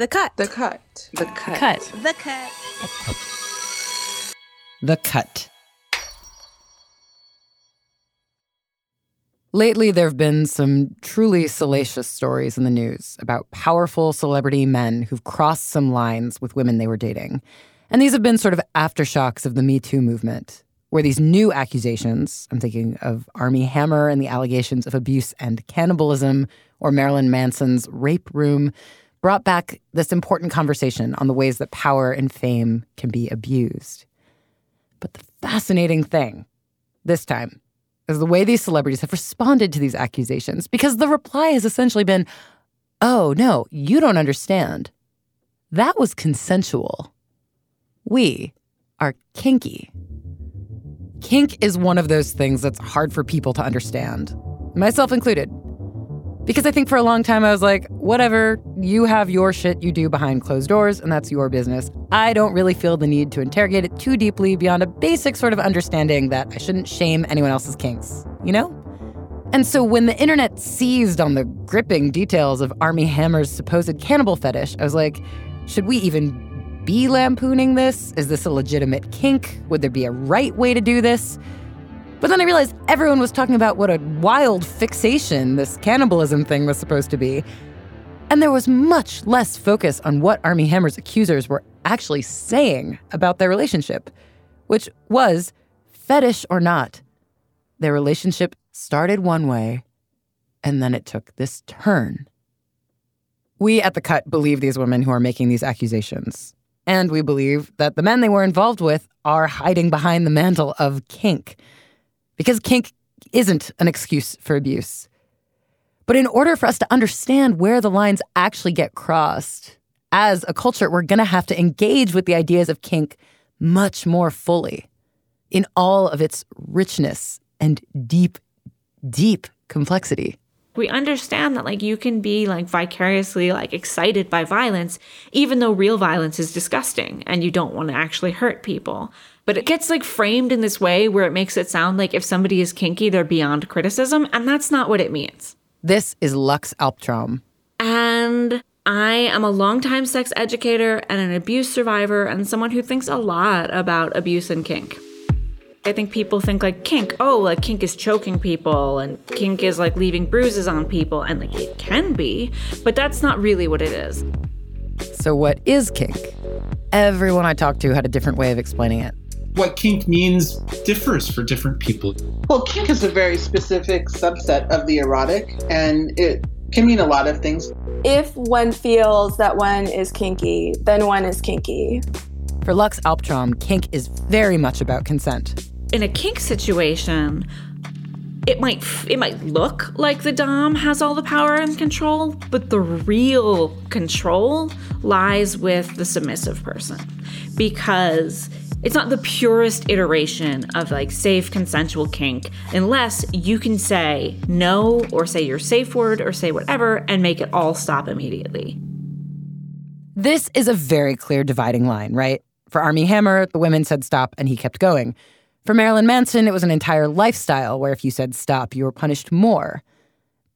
The cut. The cut. The cut. Cut. The cut. The Cut. Lately, there have been some truly salacious stories in the news about powerful celebrity men who've crossed some lines with women they were dating. And these have been sort of aftershocks of the Me Too movement, where these new accusations I'm thinking of Armie Hammer and the allegations of abuse and cannibalism, or Marilyn Manson's rape room brought back this important conversation on the ways that power and fame can be abused. But the fascinating thing this time is the way these celebrities have responded to these accusations because the reply has essentially been, oh, no, you don't understand. That was consensual. We are kinky. Kink is one of those things that's hard for people to understand, myself included. Because I think for a long time I was like, whatever, you have your shit you do behind closed doors, and that's your business. I don't really feel the need to interrogate it too deeply beyond a basic sort of understanding that I shouldn't shame anyone else's kinks, you know? And so when the internet seized on the gripping details of Armie Hammer's supposed cannibal fetish, I was like, should we even be lampooning this? Is this a legitimate kink? Would there be a right way to do this? But then I realized everyone was talking about what a wild fixation this cannibalism thing was supposed to be. And there was much less focus on what Armie Hammer's accusers were actually saying about their relationship, which was fetish or not. Their relationship started one way, and then it took this turn. We at The Cut believe these women who are making these accusations. And we believe that the men they were involved with are hiding behind the mantle of kink because kink isn't an excuse for abuse. But in order for us to understand where the lines actually get crossed, as a culture, we're going to have to engage with the ideas of kink much more fully in all of its richness and deep, deep complexity. We understand that like you can be like vicariously like excited by violence even though real violence is disgusting and you don't want to actually hurt people. But it gets like framed in this way where it makes it sound like if somebody is kinky, they're beyond criticism. And that's not what it means. This is Lux Alptraum. And I am a longtime sex educator and an abuse survivor and someone who thinks a lot about abuse and kink. I think people think like kink, oh, like kink is choking people and kink is like leaving bruises on people. And like it can be, but that's not really what it is. So, what is kink? Everyone I talked to had a different way of explaining it what kink means differs for different people. Well, kink is a very specific subset of the erotic, and it can mean a lot of things. If one feels that one is kinky, then one is kinky. For Lux Alptraum, kink is very much about consent. In a kink situation, it might it might look like the dom has all the power and control, but the real control lies with the submissive person because it's not the purest iteration of like safe consensual kink unless you can say no or say your safe word or say whatever and make it all stop immediately. This is a very clear dividing line, right? For Armie Hammer, the women said stop and he kept going. For Marilyn Manson, it was an entire lifestyle where if you said stop, you were punished more.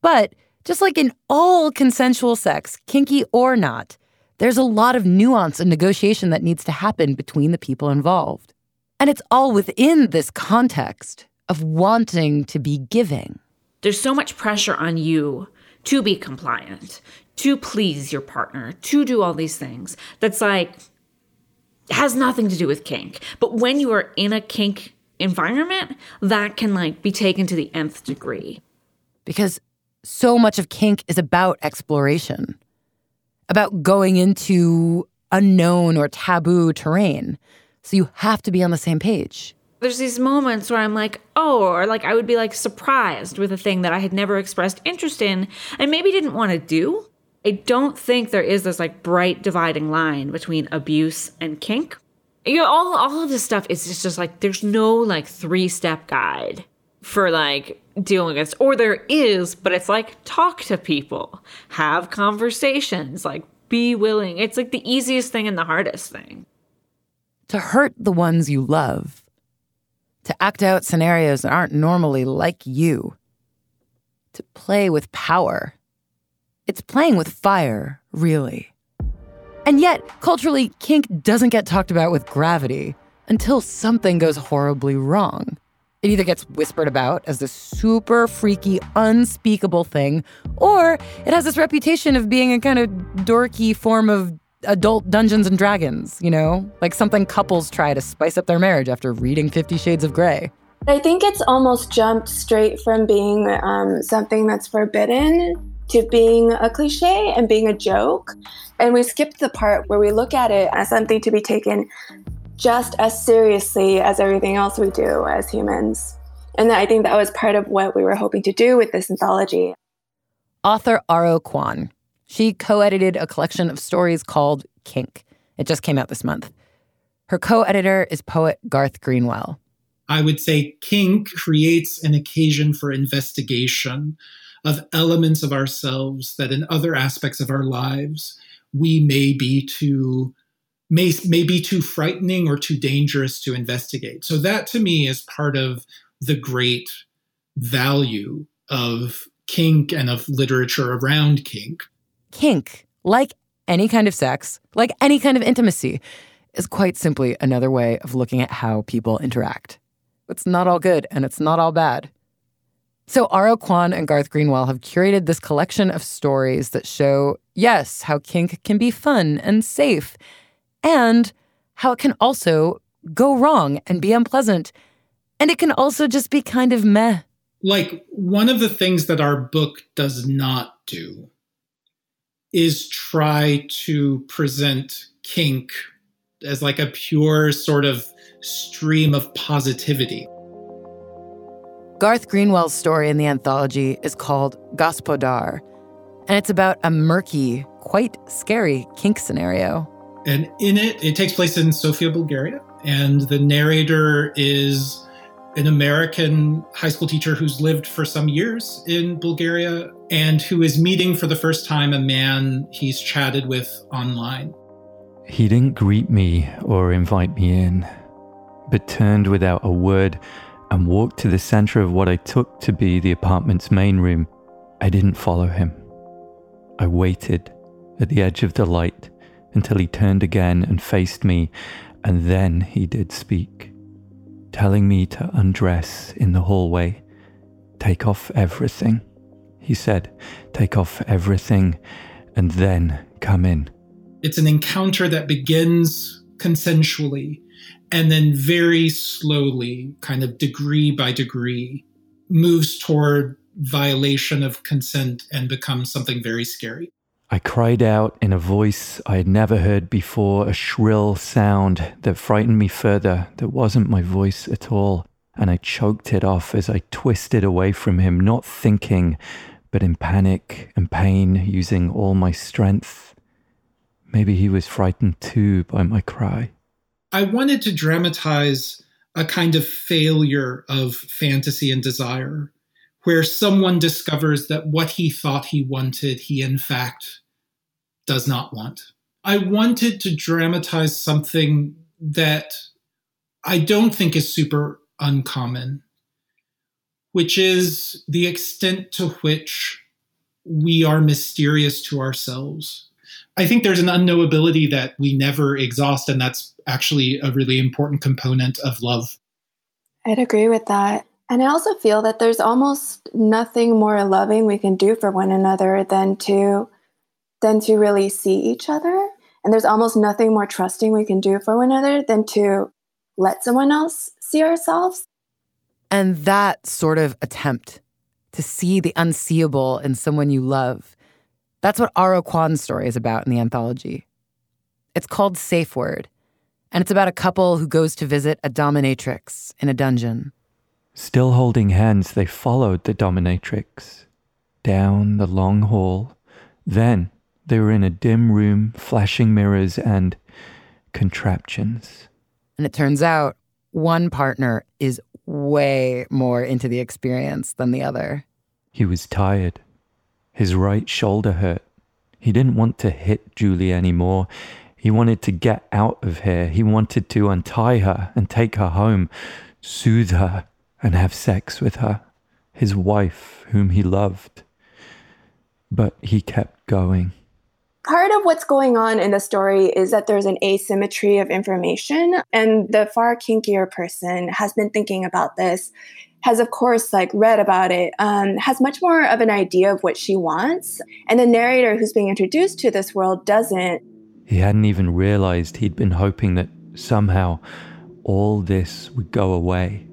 But just like in all consensual sex, kinky or not, there's a lot of nuance and negotiation that needs to happen between the people involved. And it's all within this context of wanting to be giving. There's so much pressure on you to be compliant, to please your partner, to do all these things. That's like, has nothing to do with kink. But when you are in a kink environment, that can like be taken to the nth degree. Because so much of kink is about exploration about going into unknown or taboo terrain. So you have to be on the same page. There's these moments where I'm like, oh, or like I would be like surprised with a thing that I had never expressed interest in and maybe didn't want to do. I don't think there is this like bright dividing line between abuse and kink. You know, all all of this stuff is just, just like there's no like three step guide for like dealing with. Or there is, but it's like talk to people, have conversations, like be willing. It's like the easiest thing and the hardest thing. To hurt the ones you love, to act out scenarios that aren't normally like you, to play with power. It's playing with fire, really. And yet, culturally, kink doesn't get talked about with gravity until something goes horribly wrong. It either gets whispered about as this super freaky, unspeakable thing, or it has this reputation of being a kind of dorky form of adult Dungeons and Dragons, you know? Like something couples try to spice up their marriage after reading Fifty Shades of Grey. I think it's almost jumped straight from being um, something that's forbidden to being a cliche and being a joke. And we skipped the part where we look at it as something to be taken just as seriously as everything else we do as humans. And I think that was part of what we were hoping to do with this anthology. Author R.O. Kwon. She co edited a collection of stories called Kink. It just came out this month. Her co editor is poet Garth Greenwell. I would say kink creates an occasion for investigation of elements of ourselves that in other aspects of our lives we may be too may, may be too frightening or too dangerous to investigate. So that to me is part of the great value of kink and of literature around kink. Kink, like any kind of sex, like any kind of intimacy, is quite simply another way of looking at how people interact. It's not all good and it's not all bad. So, R.O. Kwon and Garth Greenwell have curated this collection of stories that show, yes, how kink can be fun and safe, and how it can also go wrong and be unpleasant. And it can also just be kind of meh. Like, one of the things that our book does not do is try to present kink as like a pure sort of stream of positivity. Garth Greenwell's story in the anthology is called Gospodar, and it's about a murky, quite scary kink scenario. And in it, it takes place in Sofia, Bulgaria, and the narrator is an American high school teacher who's lived for some years in Bulgaria and who is meeting for the first time a man he's chatted with online. He didn't greet me or invite me in, but turned without a word and walked to the center of what I took to be the apartment's main room. I didn't follow him. I waited at the edge of the light until he turned again and faced me, and then he did speak, telling me to undress in the hallway. Take off everything. He said, Take off everything and then come in. It's an encounter that begins consensually and then very slowly, kind of degree by degree, moves toward violation of consent and becomes something very scary. I cried out in a voice I had never heard before, a shrill sound that frightened me further, that wasn't my voice at all. And I choked it off as I twisted away from him, not thinking, but in panic and pain, using all my strength. Maybe he was frightened too by my cry. I wanted to dramatize a kind of failure of fantasy and desire, where someone discovers that what he thought he wanted, he in fact does not want. I wanted to dramatize something that I don't think is super uncommon, which is the extent to which we are mysterious to ourselves. I think there's an unknowability that we never exhaust, and that's actually a really important component of love. I'd agree with that. And I also feel that there's almost nothing more loving we can do for one another than to than to really see each other. And there's almost nothing more trusting we can do for one another than to let someone else see ourselves. And that sort of attempt to see the unseeable in someone you love, that's what R.O. Kwon's story is about in the anthology. It's called Safe Word, and it's about a couple who goes to visit a dominatrix in a dungeon. Still holding hands, they followed the dominatrix down the long hall. Then they were in a dim room, flashing mirrors and contraptions. And it turns out one partner is way more into the experience than the other. He was tired. His right shoulder hurt. He didn't want to hit Julie anymore. He wanted to get out of here. He wanted to untie her and take her home, soothe her, and have sex with her, his wife, whom he loved. But he kept going. part of what's going on in the story is that there's an asymmetry of information and the far kinkier person has been thinking about this has of course like read about it um, has much more of an idea of what she wants. And the narrator who's being introduced to this world doesn't. He hadn't even realized he'd been hoping that somehow all this would go away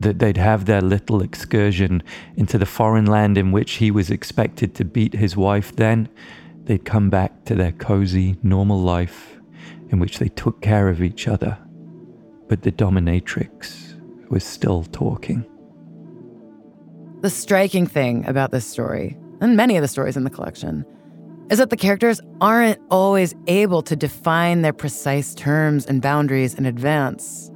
that they'd have their little excursion into the foreign land in which he was expected to beat his wife. Then they'd come back to their cozy normal life in which they took care of each other. But the dominatrix was still talking the striking thing about this story, and many of the stories in the collection, is that the characters aren't always able to define their precise terms and boundaries in advance.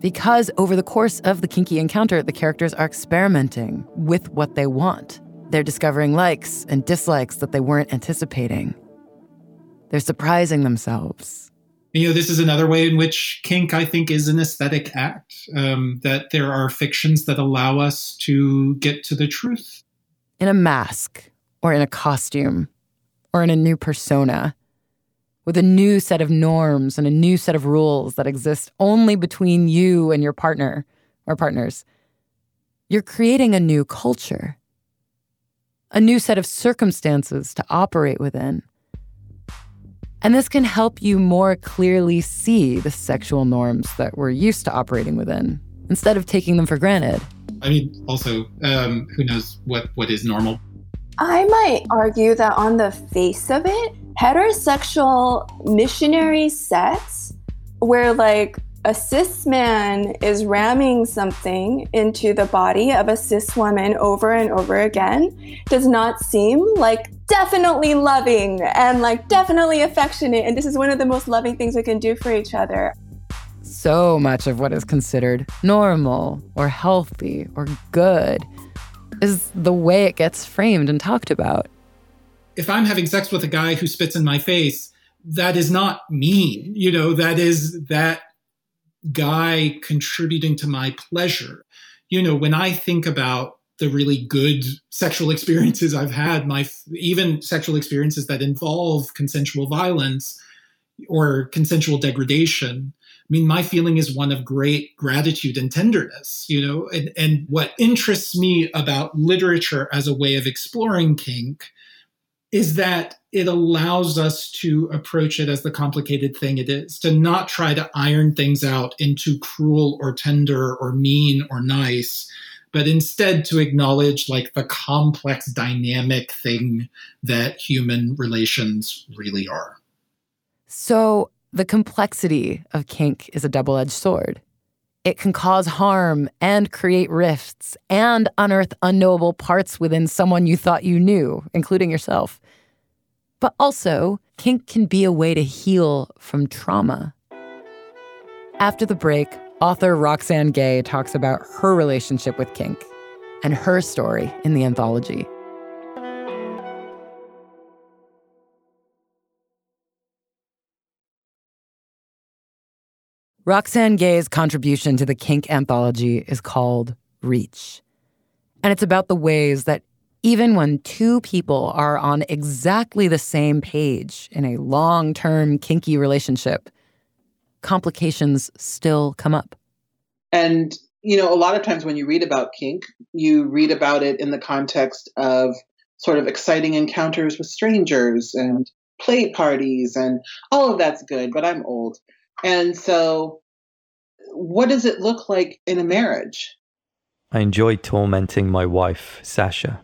Because over the course of the kinky encounter, the characters are experimenting with what they want. They're discovering likes and dislikes that they weren't anticipating. They're surprising themselves you know this is another way in which kink i think is an aesthetic act um, that there are fictions that allow us to get to the truth. In a mask or in a costume or in a new persona with a new set of norms and a new set of rules that exist only between you and your partner or partners you're creating a new culture a new set of circumstances to operate within and this can help you more clearly see the sexual norms that we're used to operating within instead of taking them for granted. I mean, also, um, who knows what, what is normal? I might argue that on the face of it, heterosexual missionary sex, where like a cis man is ramming something into the body of a cis woman over and over again, does not seem like definitely loving and like definitely affectionate. And this is one of the most loving things we can do for each other. So much of what is considered normal or healthy or good is the way it gets framed and talked about. If I'm having sex with a guy who spits in my face, that is not mean. You know, that is that guy contributing to my pleasure. You know, when I think about the really good sexual experiences I've had, my even sexual experiences that involve consensual violence or consensual degradation. I mean, my feeling is one of great gratitude and tenderness, you know, and, and what interests me about literature as a way of exploring kink is that it allows us to approach it as the complicated thing it is, to not try to iron things out into cruel or tender or mean or nice, but instead to acknowledge like the complex dynamic thing that human relations really are. So, the complexity of kink is a double edged sword. It can cause harm and create rifts and unearth unknowable parts within someone you thought you knew, including yourself. But also, kink can be a way to heal from trauma. After the break, Author Roxane Gay talks about her relationship with kink and her story in the anthology. Roxane Gay's contribution to the kink anthology is called Reach. And it's about the ways that even when two people are on exactly the same page in a long term kinky relationship, complications still come up. And, you know, a lot of times when you read about kink, you read about it in the context of sort of exciting encounters with strangers and play parties and all of that's good, but I'm old. And so, what does it look like in a marriage? I enjoy tormenting my wife, Sasha.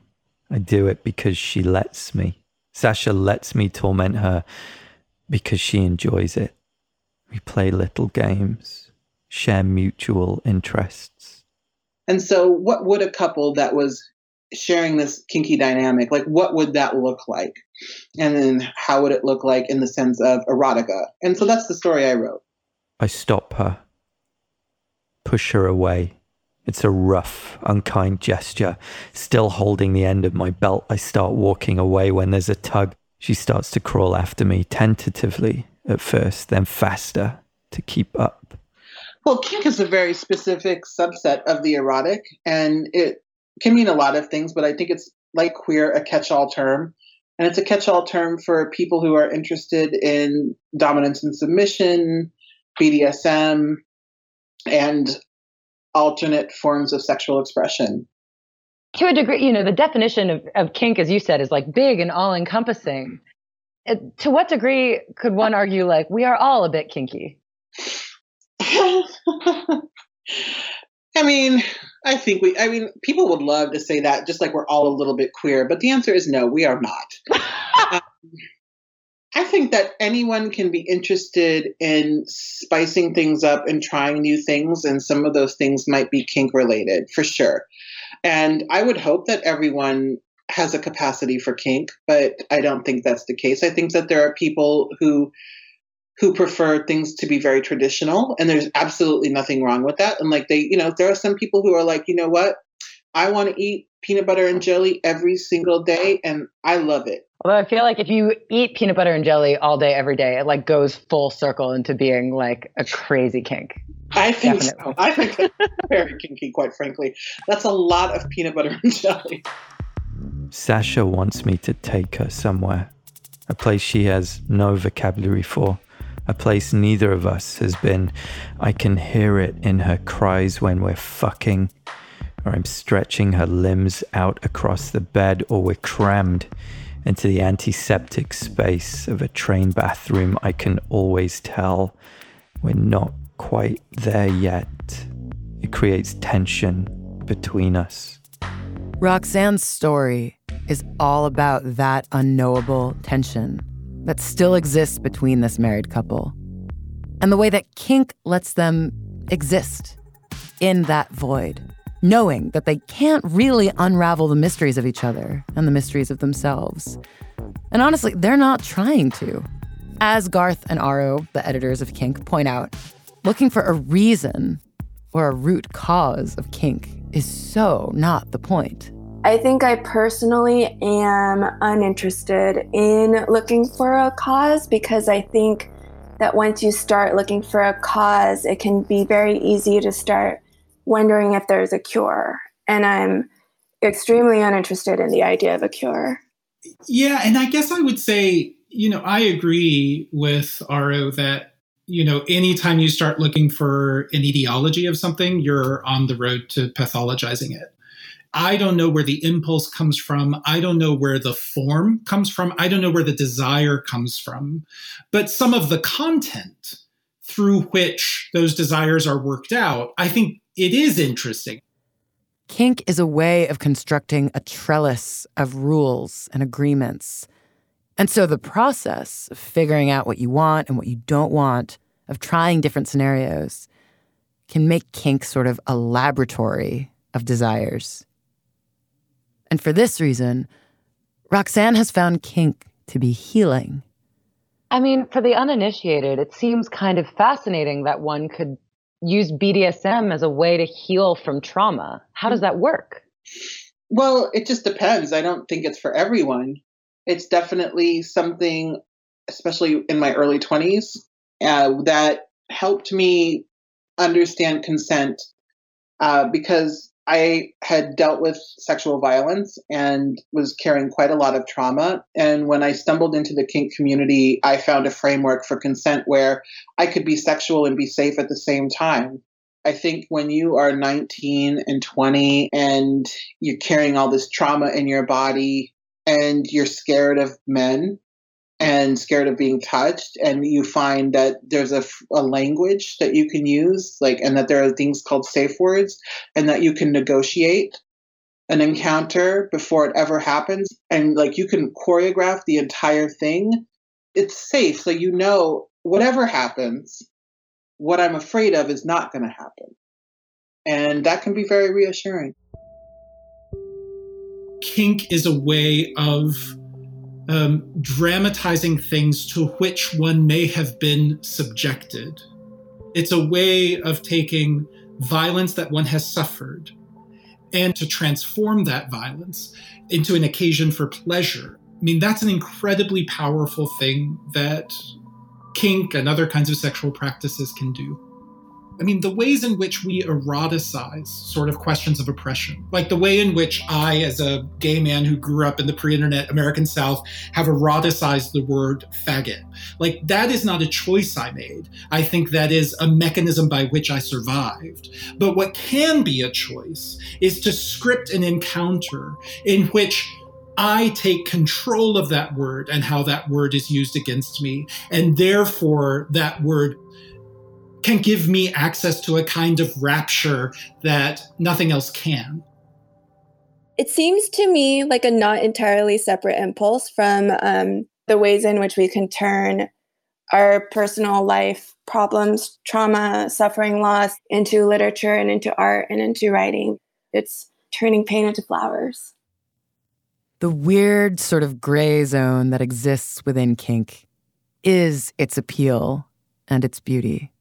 I do it because she lets me. Sasha lets me torment her because she enjoys it. We play little games, share mutual interests. And so, what would a couple that was sharing this kinky dynamic, like what would that look like? And then, how would it look like in the sense of erotica? And so, that's the story I wrote. I stop her, push her away. It's a rough, unkind gesture. Still holding the end of my belt, I start walking away when there's a tug. She starts to crawl after me, tentatively, at first, then faster to keep up. Well, kink is a very specific subset of the erotic, and it can mean a lot of things, but I think it's like queer, a catch all term And it's a catch all term for people who are interested in dominance and submission, BDSM, and alternate forms of sexual expression. To a degree, you know, the definition of, of kink, as you said, is like big and all encompassing. To what degree could one argue, like, we are all a bit kinky? I mean, I think we, I mean, people would love to say that just like we're all a little bit queer, but the answer is no, we are not. um, I think that anyone can be interested in spicing things up and trying new things, and some of those things might be kink related for sure. And I would hope that everyone has a capacity for kink, but I don't think that's the case. I think that there are people who who prefer things to be very traditional and there's absolutely nothing wrong with that. And like they you know there are some people who are like you know what? I want to eat peanut butter and jelly every single day and i love it. Although i feel like if you eat peanut butter and jelly all day every day it like goes full circle into being like a crazy kink. I think Definitely. so i think it's very kinky quite frankly. That's a lot of peanut butter and jelly. Sasha wants me to take her somewhere a place she has no vocabulary for a place neither of us has been. I can hear it in her cries when we're fucking, or I'm stretching her limbs out across the bed, or we're crammed into the antiseptic space of a train bathroom. I can always tell we're not quite there yet. It creates tension between us. Roxane's story is all about that unknowable tension that still exists between this married couple, and the way that kink lets them exist in that void, knowing that they can't really unravel the mysteries of each other and the mysteries of themselves. And honestly, they're not trying to. As Garth and R.O., the editors of Kink, point out, looking for a reason or a root cause of kink is so not the point. I think I personally am uninterested in looking for a cause because I think that once you start looking for a cause, it can be very easy to start wondering if there's a cure. And I'm extremely uninterested in the idea of a cure. Yeah, and I guess I would say, you know, I agree with R.O. that, you know, anytime you start looking for an etiology of something, you're on the road to pathologizing it. I don't know where the impulse comes from. I don't know where the form comes from. I don't know where the desire comes from. But some of the content through which those desires are worked out, I think it is interesting. Kink is a way of constructing a trellis of rules and agreements. And so the process of figuring out what you want and what you don't want, of trying different scenarios, can make kink sort of a laboratory of desires. And for this reason, Roxane has found kink to be healing. I mean, for the uninitiated, it seems kind of fascinating that one could use BDSM as a way to heal from trauma. How does that work? Well, it just depends. I don't think it's for everyone. It's definitely something, especially in my early 20s, uh, that helped me understand consent uh, because I had dealt with sexual violence and was carrying quite a lot of trauma. And when I stumbled into the kink community, I found a framework for consent where I could be sexual and be safe at the same time. I think when you are 19 and 20 and you're carrying all this trauma in your body and you're scared of men, and scared of being touched and you find that there's a, a, language that you can use like and that there are things called safe words and that you can negotiate an encounter before it ever happens and like you can choreograph the entire thing. It's safe so you know whatever happens what i'm afraid of is not going to happen. And that can be very reassuring. Kink is a way of um, dramatizing things to which one may have been subjected. It's a way of taking violence that one has suffered and to transform that violence into an occasion for pleasure. I mean, that's an incredibly powerful thing that kink and other kinds of sexual practices can do. I mean, the ways in which we eroticize sort of questions of oppression, like the way in which I, as a gay man who grew up in the pre internet American South, have eroticized the word faggot. Like, that is not a choice I made. I think that is a mechanism by which I survived. But what can be a choice is to script an encounter in which I take control of that word and how that word is used against me. And therefore, that word can give me access to a kind of rapture that nothing else can. It seems to me like a not entirely separate impulse from um, the ways in which we can turn our personal life problems, trauma, suffering, loss into literature and into art and into writing. It's turning pain into flowers. The weird sort of gray zone that exists within kink is its appeal and its beauty.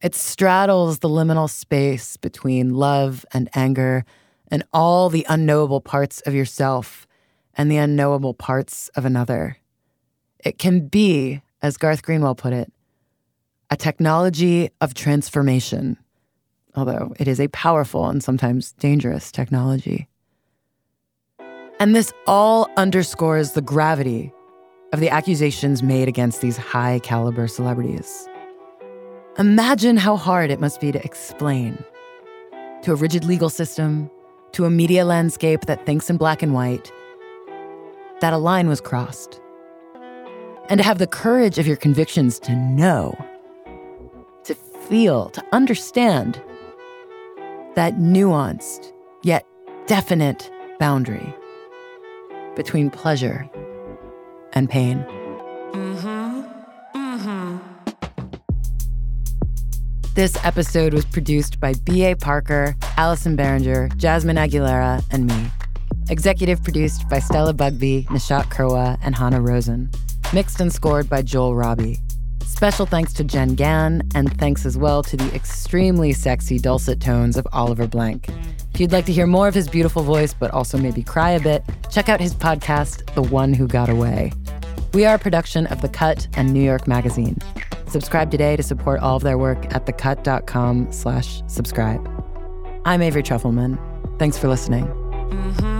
It straddles the liminal space between love and anger and all the unknowable parts of yourself and the unknowable parts of another. It can be, as Garth Greenwell put it, a technology of transformation, although it is a powerful and sometimes dangerous technology. And this all underscores the gravity of the accusations made against these high caliber celebrities. Imagine how hard it must be to explain to a rigid legal system, to a media landscape that thinks in black and white, that a line was crossed. And to have the courage of your convictions to know, to feel, to understand that nuanced yet definite boundary between pleasure and pain. Mm-hmm. Mm-hmm. This episode was produced by B.A. Parker, Allison Behringer, Jasmine Aguilera, and me. Executive produced by Stella Bugbee, Nishat Kurwa, and Hanna Rosin. Mixed and scored by Joel Robbie. Special thanks to Jen Gann, and thanks as well to the extremely sexy dulcet tones of Oliver Blank. If you'd like to hear more of his beautiful voice, but also maybe cry a bit, check out his podcast, The One Who Got Away. We are a production of The Cut and New York Magazine. Subscribe today to support all of their work at thecut.com slash subscribe. I'm Avery Trufelman. Thanks for listening. Mm-hmm.